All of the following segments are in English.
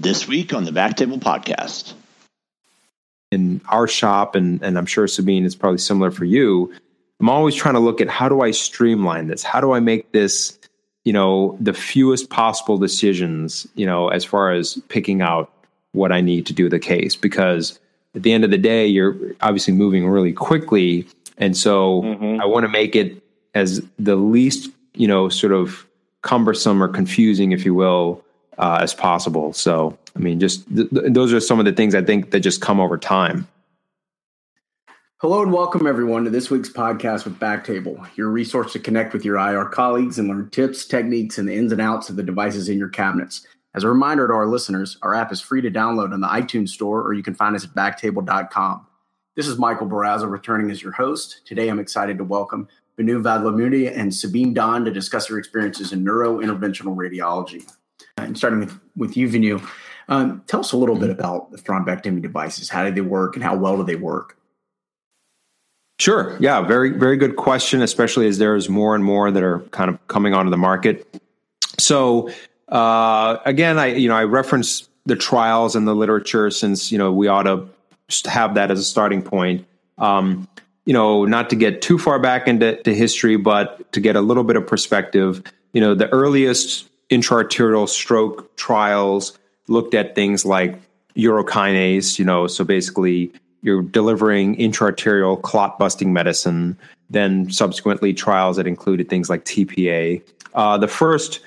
This week on the Back Table Podcast. In our shop, and, and I'm sure Sabeen is probably similar for you, I'm always trying to look at how do I streamline this? How do I make this, you know, the fewest possible decisions, you know, as far as picking out what I need to do the case? Because at the end of the day, you're obviously moving really quickly. And so mm-hmm. I want to make it as the least, you know, sort of cumbersome or confusing, if you will, uh, as possible. So, I mean, just th- th- those are some of the things I think that just come over time. Hello and welcome everyone to this week's podcast with Backtable, your resource to connect with your IR colleagues and learn tips, techniques, and the ins and outs of the devices in your cabinets. As a reminder to our listeners, our app is free to download on the iTunes Store, or you can find us at backtable.com. This is Michael Barraza returning as your host. Today, I'm excited to welcome Venu Vadlamudi and Sabeen Dhand to discuss their experiences in neurointerventional radiology and starting with, with you, Venu, um, tell us a little bit about the thrombectomy devices. How do they work and how well do they work? Sure. Yeah. Very, very good question, especially as there's more and more that are kind of coming onto the market. So, uh, again, I, you know, I reference the trials and the literature since, you know, we ought to have that as a starting point. Um, you know, not to get too far back into history, but to get a little bit of perspective, you know, the earliest intraarterial stroke trials looked at things like urokinase, you know, so basically you're delivering intraarterial clot busting medicine, then subsequently trials that included things like TPA. Uh, the first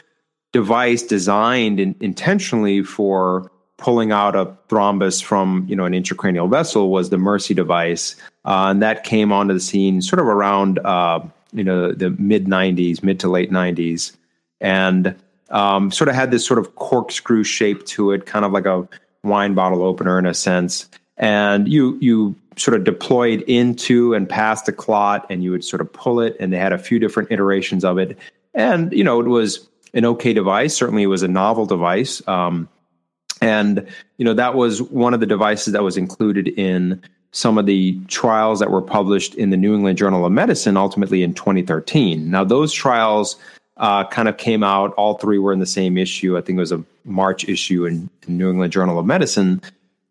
device designed in, intentionally for pulling out a thrombus from you know an intracranial vessel was the MERCI device, uh, and that came onto the scene sort of around uh, you know the mid '90s, mid to late '90s, and um, sort of had this sort of corkscrew shape to it, kind of like a wine bottle opener in a sense. And you you sort of deployed into and past the clot, and you would sort of pull it. And they had a few different iterations of it. And you know, it was an okay device. Certainly, it was a novel device. Um, and you know, that was one of the devices that was included in some of the trials that were published in the New England Journal of Medicine, ultimately in 2013. Now, those trials uh, kind of came out. All three were in the same issue. I think it was a March issue in, in New England Journal of Medicine.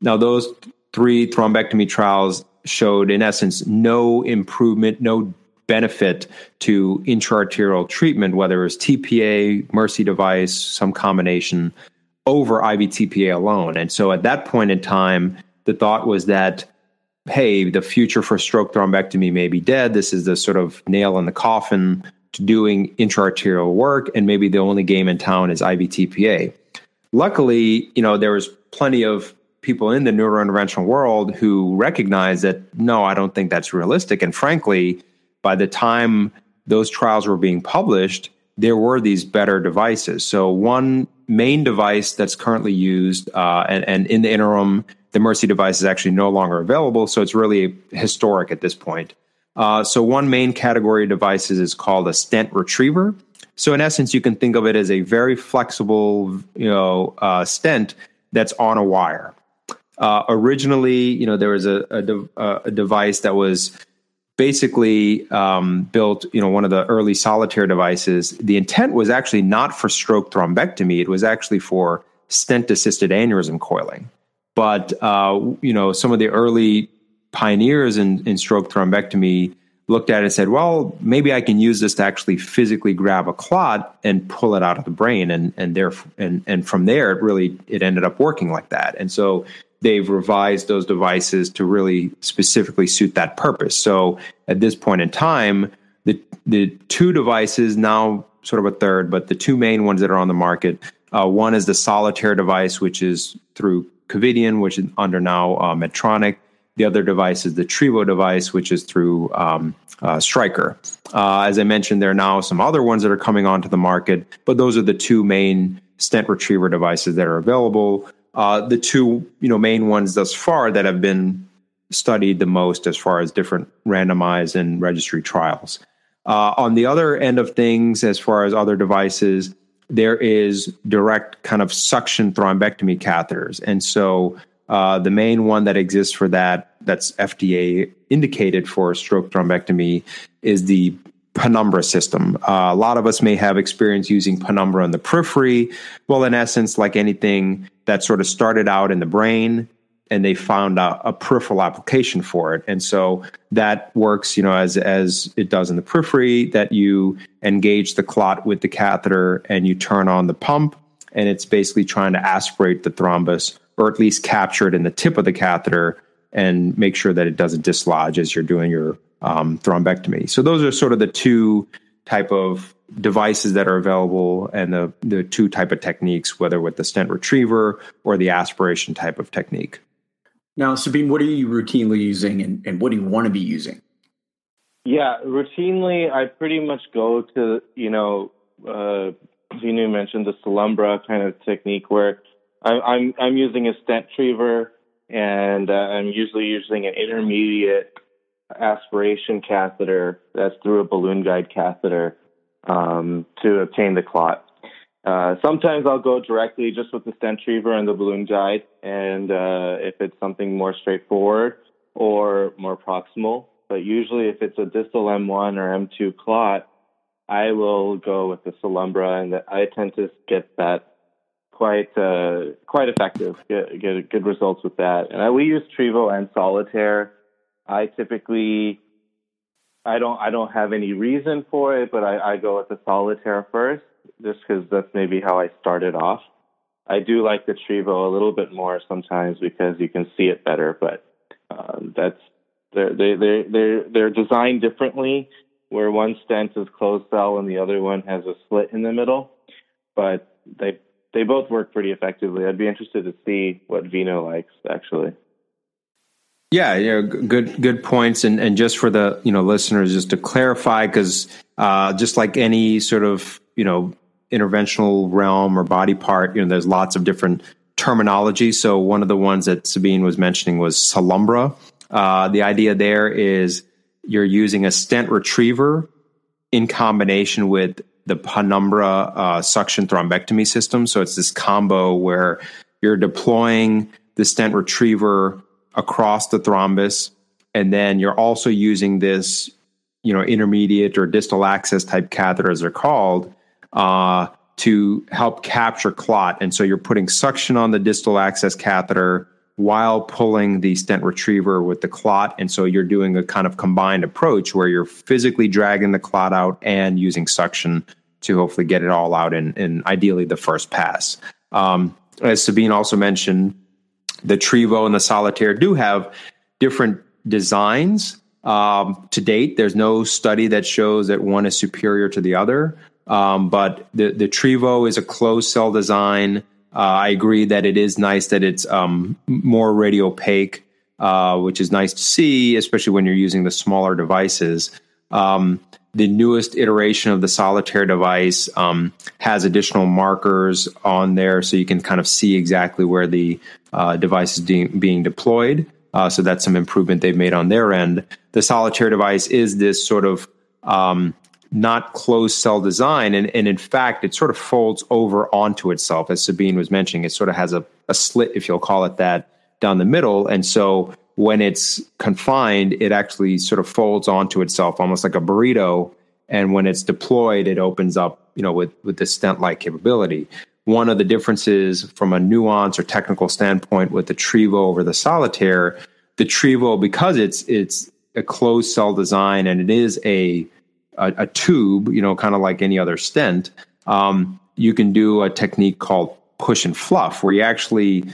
Now, those three thrombectomy trials showed, in essence, no improvement, no benefit to intraarterial treatment, whether it was TPA, MERCI device, some combination, over IV TPA alone. And so at that point in time, the thought was that, hey, the future for stroke thrombectomy may be dead. This is the sort of nail in the coffin doing intraarterial work, and maybe the only game in town is IVTPA. Luckily, you know, there was plenty of people in the neurointerventional world who recognized that no, I don't think that's realistic. And frankly, by the time those trials were being published, there were these better devices. So one main device that's currently used, uh, and, and in the interim, the MERCI device is actually no longer available. So it's really historic at this point. Uh, so one main category of devices is called a stent retriever. So in essence, you can think of it as a very flexible, you know, uh, stent that's on a wire. Uh, originally, you know, there was a, a, de- a device that was basically um, built, you know, one of the early solitaire devices. The intent was actually not for stroke thrombectomy; it was actually for stent-assisted aneurysm coiling. But uh, you know, some of the early pioneers in, in stroke thrombectomy looked at it and said, well, maybe I can use this to actually physically grab a clot and pull it out of the brain. And, and there, and, and from there, it really, it ended up working like that. And so they've revised those devices to really specifically suit that purpose. So at this point in time, the, the two devices now sort of a third, but the two main ones that are on the market, uh, one is the solitaire device, which is through Covidien, which is under now uh, Medtronic. The other device is the Trevo device, which is through um, uh, Stryker. Uh, as I mentioned, there are now some other ones that are coming onto the market, but those are the two main stent retriever devices that are available. Uh, the two you know main ones thus far that have been studied the most as far as different randomized and registry trials. Uh, on the other end of things, as far as other devices, there is direct kind of suction thrombectomy catheters, and so uh, the main one that exists for that, that's FDA indicated for stroke thrombectomy, is the penumbra system. Uh, a lot of us may have experience using penumbra in the periphery. Well, in essence, like anything that sort of started out in the brain and they found a, a, peripheral application for it. And so that works, you know, as as it does in the periphery, that you engage the clot with the catheter and you turn on the pump, and it's basically trying to aspirate the thrombus or at least capture it in the tip of the catheter and make sure that it doesn't dislodge as you're doing your um, thrombectomy. So those are sort of the two type of devices that are available and the, the two type of techniques, whether with the stent retriever or the aspiration type of technique. Now, Sabeen, what are you routinely using and, and what do you want to be using? Yeah, routinely, I pretty much go to, you know, uh, Venu mentioned the Solumbra kind of technique where I'm, I'm, I'm using a stent retriever and uh, I'm usually using an intermediate aspiration catheter that's through a balloon guide catheter um, to obtain the clot. Uh, sometimes I'll go directly just with the stent retriever and the balloon guide, and uh, if it's something more straightforward or more proximal. But usually, if it's a distal M1 or M2 clot, I will go with the Solumbra, and I tend to get that quite uh, quite effective. Get, get good results with that. And I, we use Trevo and Solitaire. I typically I don't I don't have any reason for it, but I, I go with the Solitaire first just because that's maybe how I started off. I do like the Trevo a little bit more sometimes because you can see it better, but um, that's they're they they they're they're designed differently. Where one stent is closed cell and the other one has a slit in the middle, but they they both work pretty effectively. I'd be interested to see what Venu likes actually. Yeah, yeah, good good points, and and just for the you know listeners, just to clarify, because uh, just like any sort of you know interventional realm or body part, you know, there's lots of different terminology. So one of the ones that Sabeen was mentioning was Solumbra. Uh, the idea there is you're using a stent retriever in combination with the penumbra uh, suction thrombectomy system. So it's this combo where you're deploying the stent retriever across the thrombus, and then you're also using this, you know, intermediate or distal access type catheter, as they're called, uh, to help capture clot. And so you're putting suction on the distal access catheter while pulling the stent retriever with the clot. And so you're doing a kind of combined approach where you're physically dragging the clot out and using suction to hopefully get it all out in, in ideally the first pass. Um, as Sabeen also mentioned, the Trevo and the Solitaire do have different designs. Um, to date, there's no study that shows that one is superior to the other. Um, but the the Trevo is a closed cell design. Uh, I agree that it is nice that it's um, more radiopaque, uh, which is nice to see, especially when you're using the smaller devices. Um, the newest iteration of the solitaire device um, has additional markers on there so you can kind of see exactly where the uh, device is de- being deployed. Uh, so that's some improvement they've made on their end. The solitaire device is this sort of um, not closed cell design. And, and in fact, it sort of folds over onto itself, as Sabeen was mentioning. It sort of has a, a slit, if you'll call it that, down the middle. And so when it's confined, it actually sort of folds onto itself almost like a burrito. And when it's deployed, it opens up, you know, with, with the stent-like capability. One of the differences from a nuance or technical standpoint with the Trevo over the Solitaire, the Trevo, because it's it's a closed cell design and it is a a, a tube, you know, kind of like any other stent, um, you can do a technique called push and fluff, where you actually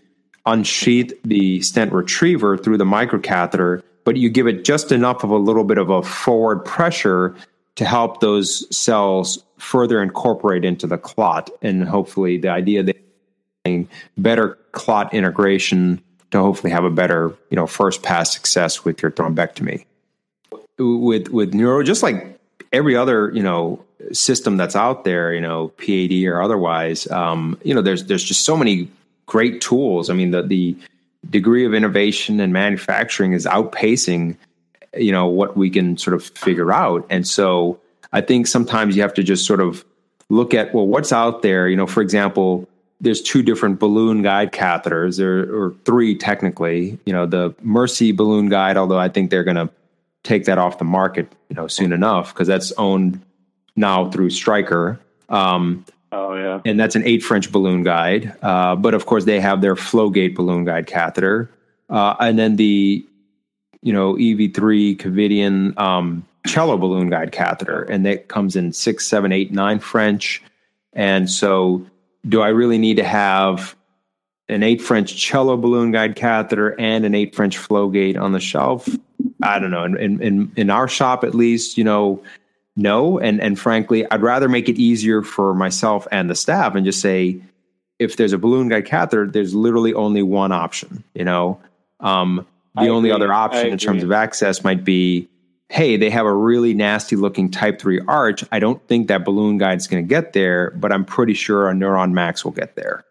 unsheath the stent retriever through the microcatheter, but you give it just enough of a little bit of a forward pressure to help those cells further incorporate into the clot. And hopefully, the idea that better clot integration to hopefully have a better, you know, first pass success with your thrombectomy. With with neuro, just like every other, you know, system that's out there, you know, PAD or otherwise, um, you know, there's there's just so many great tools. I mean, the the degree of innovation and manufacturing is outpacing, you know, what we can sort of figure out. And so I think sometimes you have to just sort of look at well, what's out there. You know, for example, there's two different balloon guide catheters, there or three technically. You know, the MERCI balloon guide, although I think they're going to take that off the market, you know, soon enough because that's owned now through Stryker. Um, oh yeah, and that's an eight French balloon guide. Uh, but of course, they have their Flowgate balloon guide catheter, uh, and then the you know EV3 Covidien um, cello balloon guide catheter, and that comes in six, seven, eight, nine French. And so, do I really need to have an eight French cello balloon guide catheter and an eight French Flowgate on the shelf? I don't know. In, in in our shop, at least, you know, no. And and frankly, I'd rather make it easier for myself and the staff, and just say, if there's a balloon guide catheter, there's literally only one option. You know, um, the I only agree. other option in terms of access might be hey, they have a really nasty looking type 3 arch. I don't think that balloon guide's going to get there, but I'm pretty sure a Neuron Max will get there.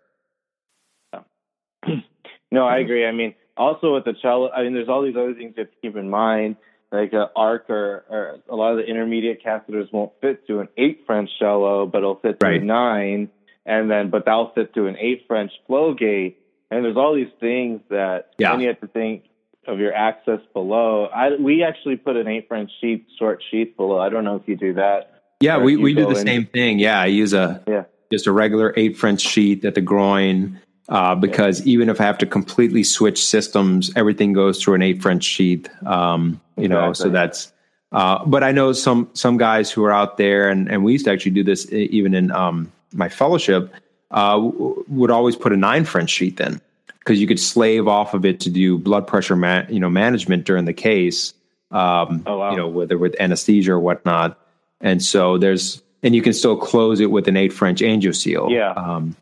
No, I agree. I mean, also with the cello, I mean, there's all these other things you have to keep in mind, like a arc or, or a lot of the intermediate catheters won't fit to an eight French cello, but it'll fit to Right. a nine, and then but that'll fit to an eight French flow gate. And there's all these things that Yeah. then you have to think of your access below. I we actually put an eight French sheath, short sheath below. I don't know if you do that. Yeah, we, we do the in- same thing. Yeah, I use a Yeah. just a regular eight French sheet at the groin uh, because even if I have to completely switch systems, everything goes through an eight French sheet. Um, you know, so that's. Uh, but I know some some guys who are out there, and, and we used to actually do this even in um, my fellowship. Uh, w- would always put a nine French sheet then because you could slave off of it to do blood pressure, ma- you know, management during the case. Um, Oh, wow. You know, whether with anesthesia or whatnot. And so there's, and you can still close it with an eight French angioseal. Yeah. Um,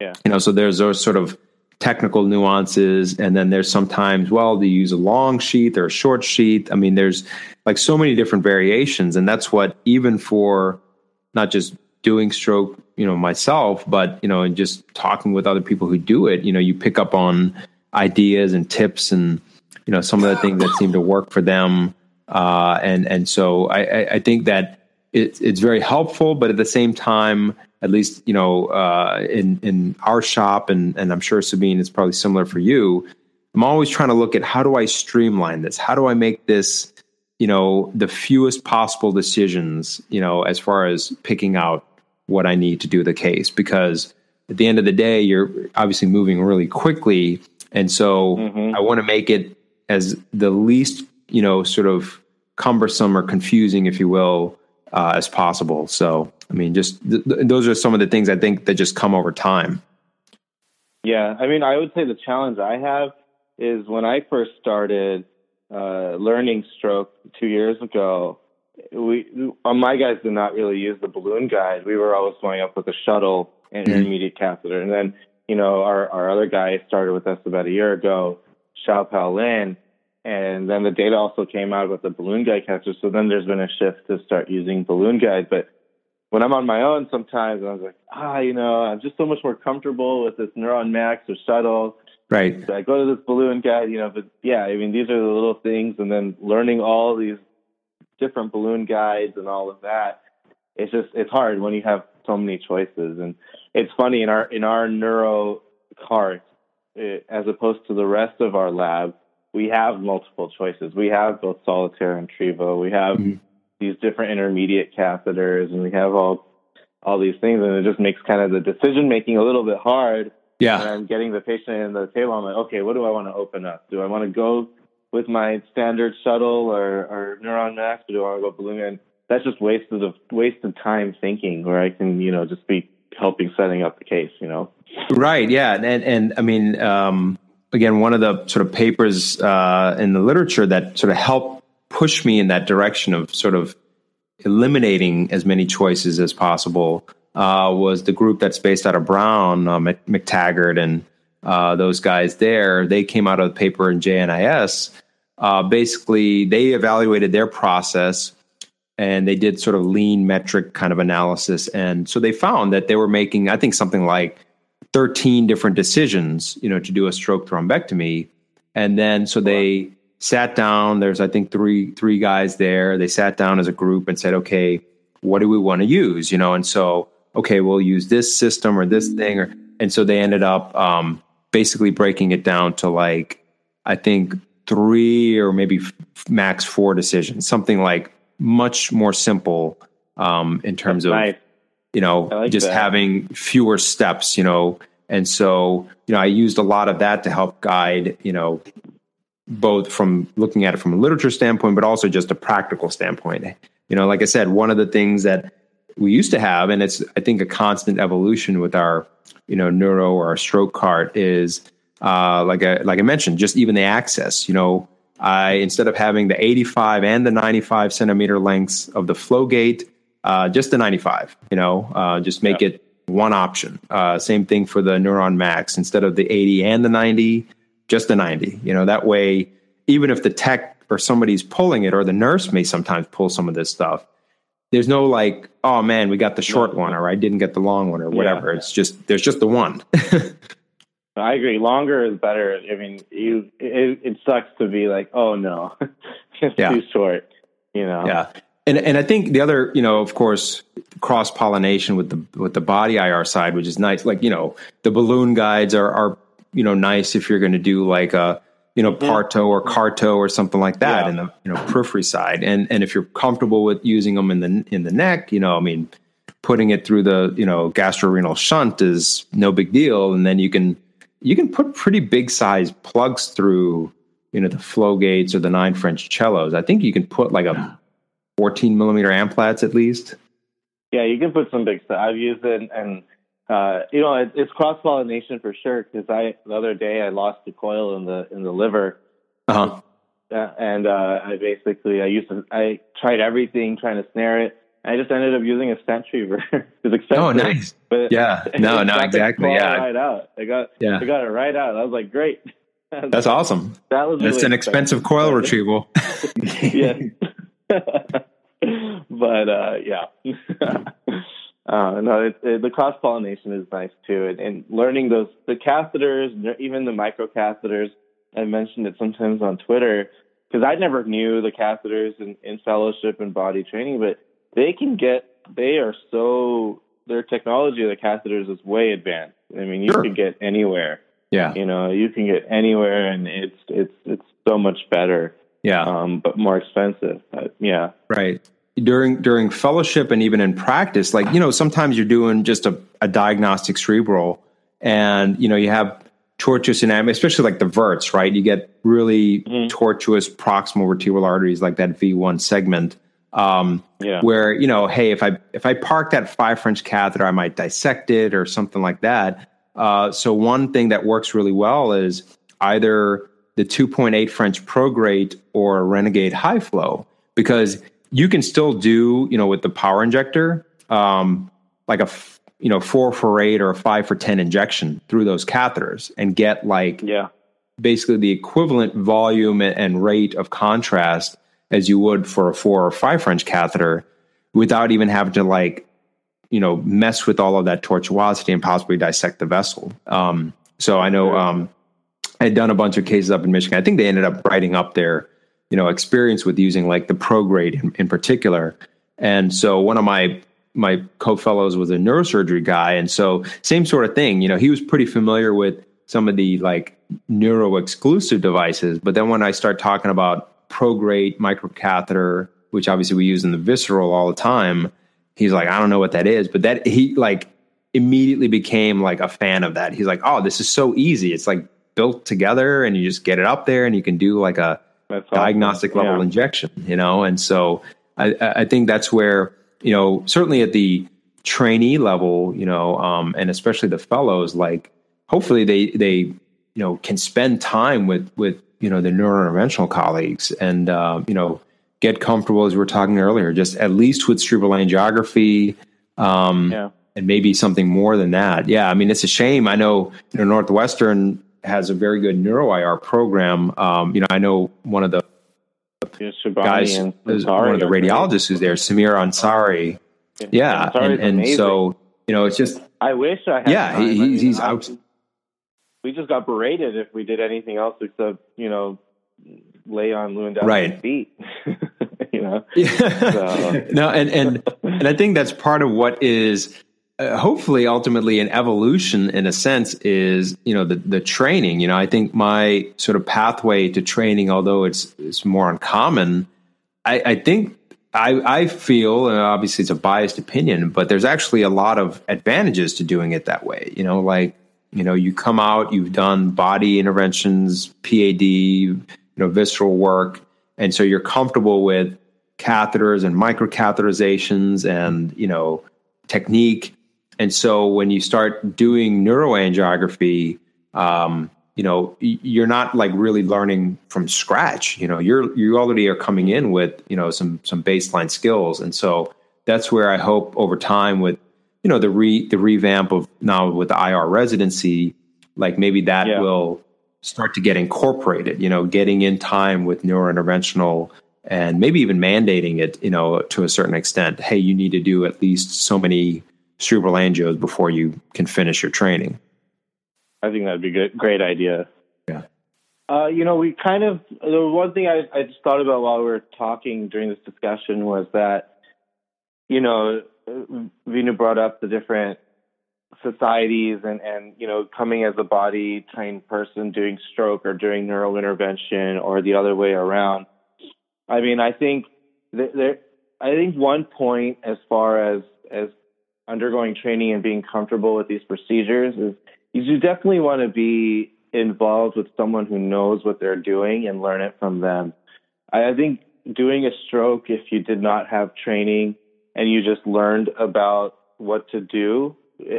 Yeah. You know, so there's those sort of technical nuances. And then there's sometimes, well, do you use a long sheath or a short sheath? I mean, there's like so many different variations. And that's what, even for not just doing stroke, you know, myself, but, you know, and just talking with other people who do it, you know, you pick up on ideas and tips and, you know, some of the things that seem to work for them. Uh, and, and so I, I, I think that it, it's very helpful, but at the same time, at least, you know, uh, in, in our shop, and, and I'm sure Sabeen, is probably similar for you. I'm always trying to look at how do I streamline this? How do I make this, you know, the fewest possible decisions, you know, as far as picking out what I need to do the case? Because at the end of the day, you're obviously moving really quickly. And so Mhm. I want to make it as the least, you know, sort of cumbersome or confusing, if you will, uh, as possible. So, I mean, just th- th- those are some of the things I think that just come over time. Yeah, I mean, I would say the challenge I have is when I first started uh, learning stroke two years ago. We, uh, my guys did not really use the balloon guide. We were always going up with a shuttle and Mhm. intermediate catheter, and then you know our our other guy started with us about a year ago, Xiao Pao Lin, and then the data also came out with the balloon guide catheter. So then there's been a shift to start using balloon guide, but when I'm on my own, sometimes I was like, ah, you know, I'm just so much more comfortable with this Neuron Max or shuttle. Right. So I go to this balloon guide, you know, but yeah, I mean, these are the little things, and then learning all these different balloon guides and all of that. It's just it's hard when you have so many choices, and it's funny in our in our neuro cart, eh, as opposed to the rest of our lab, we have multiple choices. We have both Solitaire and Trevo. We have Mhm. these different intermediate catheters, and we have all all these things, and it just makes kind of the decision making a little bit hard. Yeah. And I'm getting the patient in the table. I'm like, okay, what do I want to open up? Do I want to go with my standard shuttle or, or Neuron Max, or do I want to go balloon? And that's just wasted of wasted time thinking, where I can, you know, just be helping setting up the case, you know. Right. Yeah. And, and, and I mean, um, again, one of the sort of papers uh, in the literature that sort of helped push me in that direction of sort of eliminating as many choices as possible uh, was the group that's based out of Brown, uh, McTaggart, and uh, those guys there. They came out of the paper in JNIS. Uh, basically, they evaluated their process and they did sort of lean metric kind of analysis. And so they found that they were making, I think, something like 13 different decisions, you know, to do a stroke thrombectomy. And then so they sat down, there's I think three three guys there. They sat down as a group and said, "Okay, what do we want to use?" you know, and so okay, we'll use this system or this thing or and so they ended up um basically breaking it down to like I think three or maybe max four decisions, something like much more simple um, in terms That's of nice. You know like just that. having fewer steps. You know, and so you know I used a lot of that to help guide you know both from looking at it from a literature standpoint, but also just a practical standpoint. You know, like I said, one of the things that we used to have, and it's I think a constant evolution with our you know neuro or our stroke cart is uh, like I like I mentioned, just even the access. You know, I instead of having the 85 and the 95 centimeter lengths of the flow gate, uh, just the 95. You know, uh, just make Yeah. it one option. Uh, same thing for the Neuron Max. Instead of the 80 and the 90, just the 90. You know, that way, even if the tech or somebody's pulling it, or the nurse may sometimes pull some of this stuff. There's no like, oh man, we got the short one, or I didn't get the long one, or whatever. Yeah. It's just there's just the one. I agree. Longer is better. I mean, you it, it sucks to be like, oh no, it's Yeah. too short. You know. Yeah. And and I think the other, you know, of course, cross pollination with the with the body IR side, which is nice. Like, you know, the balloon guides are are, you know, nice if you're gonna do like a you know, Parto or Carto or something like that Yeah. in the you know periphery side. And and if you're comfortable with using them in the in the neck, you know, I mean, putting it through the you know gastrorenal shunt is no big deal. And then you can you can put pretty big size plugs through you know the flow gates or the nine French cellos. I think you can put like a 14 millimeter amplats at least. Yeah, you can put some big stuff. I've used it, and uh, you know, it, it's cross pollination for sure. Because I the other day I lost a coil in the in the liver, Uh-huh. uh, and uh, I basically I used to I tried everything trying to snare it. I just ended up using a stent retriever. it's expensive. Oh, nice. But Yeah. No, it no, exactly. Yeah. right out. I got Yeah. I got it right out. I was like, great. That's awesome. that was That's really an expensive coil retrieval. yeah. But uh, yeah, uh, no, it, it, the cross pollination is nice too, and, and learning those the catheters, even the micro catheters. I mentioned it sometimes on Twitter because I never knew the catheters in, in fellowship and body training, but they can get they are so their technology of the catheters is way advanced. I mean, you Sure. can get anywhere. Yeah. You know, you can get anywhere, and it's it's it's so much better Yeah. um, but more expensive. But yeah, Right. During during fellowship and even in practice, like you know, sometimes you're doing just a, a diagnostic cerebral, and you know you have tortuous anatomy, especially like the verts, right? You get really Mhm. tortuous proximal vertebral arteries, like that V1 segment, um, yeah, where you know, hey, if I if I park that five French catheter, I might dissect it or something like that. Uh, so one thing that works really well is either the 2.8 French Progreat or Renegade high flow because you can still do you know with the power injector um, like a f- you know four for eight or a five for ten injection through those catheters and get like yeah, basically the equivalent volume and rate of contrast as you would for a four or five French catheter without even having to like, you know, mess with all of that tortuosity and possibly dissect the vessel. Um, so I know um, I had done a bunch of cases up in Michigan. I think they ended up writing up their, you know, experience with using like the Progreat in, in particular. And so one of my my co-fellows was a neurosurgery guy, and so same sort of thing. You know, he was pretty familiar with some of the like neuro exclusive devices, but then when I start talking about Progreat microcatheter, which obviously we use in the visceral all the time, he's like, I don't know what that is, but that he like immediately became like a fan of that. He's like, oh, this is so easy. It's like built together, and you just get it up there, and you can do like a that's awesome. diagnostic level Yeah. injection, you know? And so I, I think that's where, you know, certainly at the trainee level, you know, um, and especially the fellows, like hopefully they, they, you know, can spend time with, with, you know, the neurointerventional colleagues and, uh, you know, get comfortable as we were talking earlier, just at least with cerebral angiography, um, Yeah, and maybe something more than that. Yeah, I mean, it's a shame. I know, you know, Northwestern has a very good neuro IR program. Um, you know, I know one of the yeah guys, one of the radiologists who's there, Sameer Ansari. Yeah, Ansari's and, and so you know, it's just I wish I had. yeah, he, he's, he's out. We just got berated if we did anything else except you know lay on Lewandowski's Right. feet. you know, no, and and and I think that's part of what is uh, hopefully ultimately an evolution in a sense is you know the the training. You know i think my sort of pathway to training although it's it's more uncommon i i think i i feel and obviously it's a biased opinion but there's actually a lot of advantages to doing it that way. You know like you know you come out you've done body interventions pad you know visceral work and so you're comfortable with catheters and microcatheterizations and you know technique and so when you start doing neuroangiography, um, you know, you're not like really learning from scratch. You know, you're you already are coming in with you know some some baseline skills, and so that's where I hope over time with you know the re the revamp of now with the IR residency, like maybe that yeah. will start to get incorporated. You know, getting in time with neurointerventional and maybe even mandating it. You know, to a certain extent. Hey, you need to do at least so many cerebral angios before you can finish your training. I think that'd be a good, great idea. Yeah. Uh, you know, we kind of the one thing I, I just thought about while we were talking during this discussion was that, you know, Venu brought up the different societies and and you know coming as a body trained person doing stroke or doing neural intervention or the other way around. I mean, I think there. I think one point as far as as undergoing training and being comfortable with these procedures is you definitely want to be involved with someone who knows what they're doing and learn it from them. I, think doing a stroke, if you did not have training and you just learned about what to do,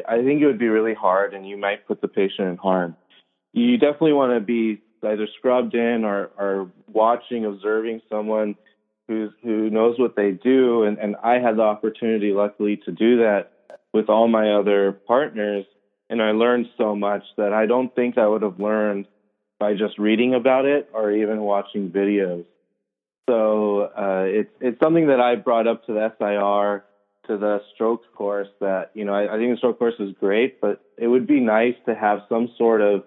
I think it would be really hard and you might put the patient in harm. You definitely want to be either scrubbed in or, or watching, observing someone who's, who knows what they do. And, and I had the opportunity, luckily, to do that with all my other partners. And I learned so much that I don't think I would have learned by just reading about it or even watching videos. So uh, it's it's something that I brought up to the SIR to the stroke course that you know I, I think the stroke course is great, but it would be nice to have some sort of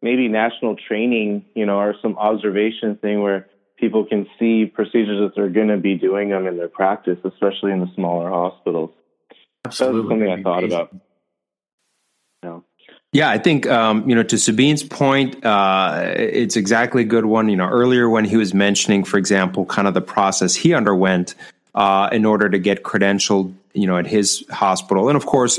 maybe national training, you know, or some observation thing where people can see procedures that they're going to be doing them in their practice, especially in the smaller hospitals. Absolutely. That's something I thought about. Yeah. Yeah, I think um, you know to Sabeen's point, uh, it's exactly a good one. You know, earlier when he was mentioning, for example, kind of the process he underwent uh, in order to get credentialed, you know, at his hospital, and of course,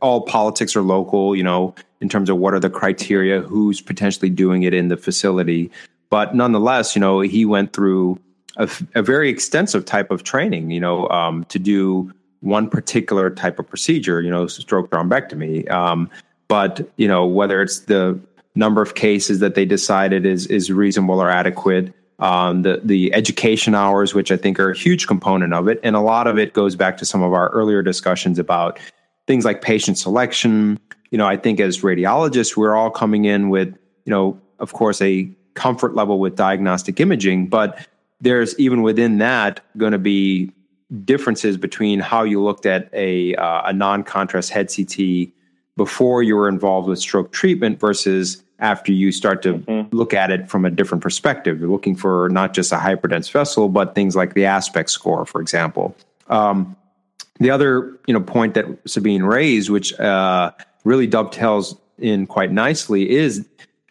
all politics are local. You know, in terms of what are the criteria, who's potentially doing it in the facility, but nonetheless, you know, he went through a, a very extensive type of training. You know, um, to do one particular type of procedure, you know, stroke thrombectomy. Um, but you know, whether it's the number of cases that they decided is is reasonable or adequate, um, the the education hours, which I think are a huge component of it, and a lot of it goes back to some of our earlier discussions about things like patient selection. You know, I think as radiologists, we're all coming in with, you know, of course, a comfort level with diagnostic imaging, but there's even within that going to be differences between how you looked at a, uh, a non-contrast head CT before you were involved with stroke treatment versus after you start to mm-hmm. look at it from a different perspective. You're looking for not just a hyperdense vessel, but things like the aspect score, for example. Um, the other you know point that Sabeen raised, which uh, really dovetails in quite nicely, is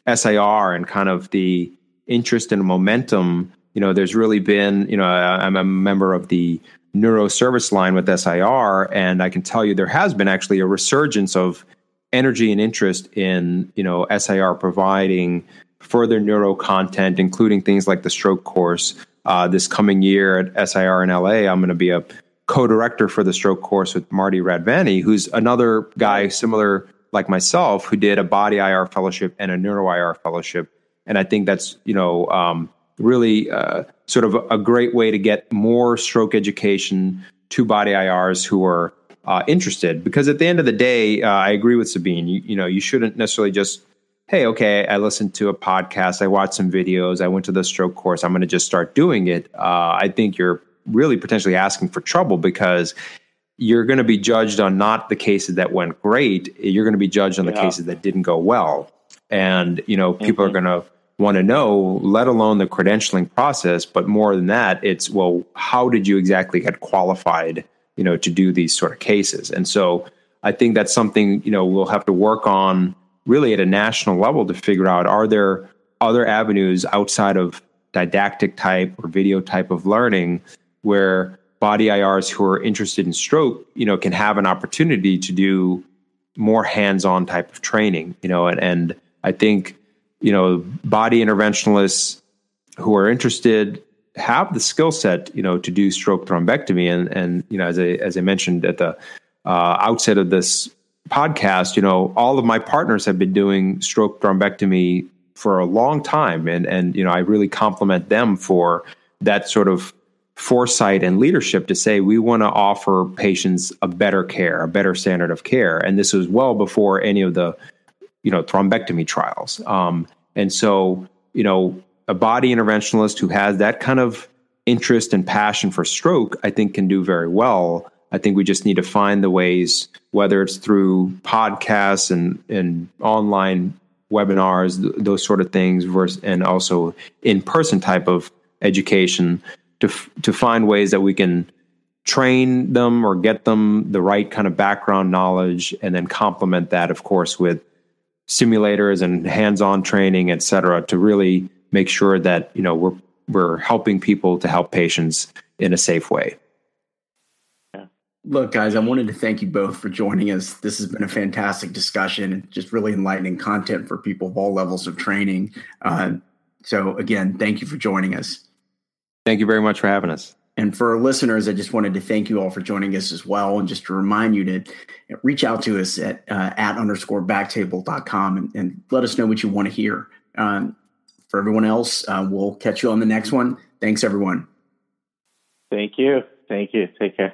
SIR and kind of the interest and momentum. You know, there's really been, you know, I'm a member of the neuro service line with SIR, and I can tell you there has been actually a resurgence of energy and interest in you know SIR providing further neuro content, including things like the stroke course. Uh, this coming year at SIR in LA, I'm going to be a co-director for the stroke course with Marty Radvany, who's another guy similar like myself who did a body IR fellowship and a neuro IR fellowship, and I think that's you know um, really uh, sort of a great way to get more stroke education to body IRs who are uh, interested. Because at the end of the day, uh, I agree with Sabeen. You, you know, you shouldn't necessarily just, hey, okay, I listened to a podcast, I watched some videos, I went to the stroke course, I'm going to just start doing it. Uh, I think you're really potentially asking for trouble because you're going to be judged on not the cases that went great. You're going to be judged on the cases that didn't go well. And, you know, people mm-hmm. are going to want to know, let alone the credentialing process. But more than that, it's well, how did you exactly get qualified, you know, to do these sort of cases? And so I think that's something you know we'll have to work on really at a national level to figure out are there other avenues outside of didactic type or video type of learning where body IRs who are interested in stroke, you know, can have an opportunity to do more hands-on type of training, you know, and, and I think, you know, body interventionalists who are interested have the skill set, you know, to do stroke thrombectomy. And, and, you know, as I, as I mentioned at the uh, outset of this podcast, you know, all of my partners have been doing stroke thrombectomy for a long time. And, and, you know, I really compliment them for that sort of foresight and leadership to say we want to offer patients a better care, a better standard of care. And this was well before any of the, you know, thrombectomy trials. Um, and so, you know, a body interventionalist who has that kind of interest and passion for stroke, I think can do very well. I think we just need to find the ways, whether it's through podcasts and, and online webinars, th- those sort of things, versus, and also in person type of education to, f- to find ways that we can train them or get them the right kind of background knowledge and then complement that, of course, with simulators and hands-on training, et cetera, to really make sure that, you know, we're, we're helping people to help patients in a safe way. Look, guys, I wanted to thank you both for joining us. This has been a fantastic discussion and just really enlightening content for people of all levels of training. Uh, so, again, thank you for joining us. Thank you very much for having us. And for our listeners, I just wanted to thank you all for joining us as well. And just to remind you to reach out to us at uh, at underscore backtable.com and, and let us know what you want to hear. Um, for everyone else, uh, we'll catch you on the next one. Thanks, everyone. Thank you. Thank you. Take care.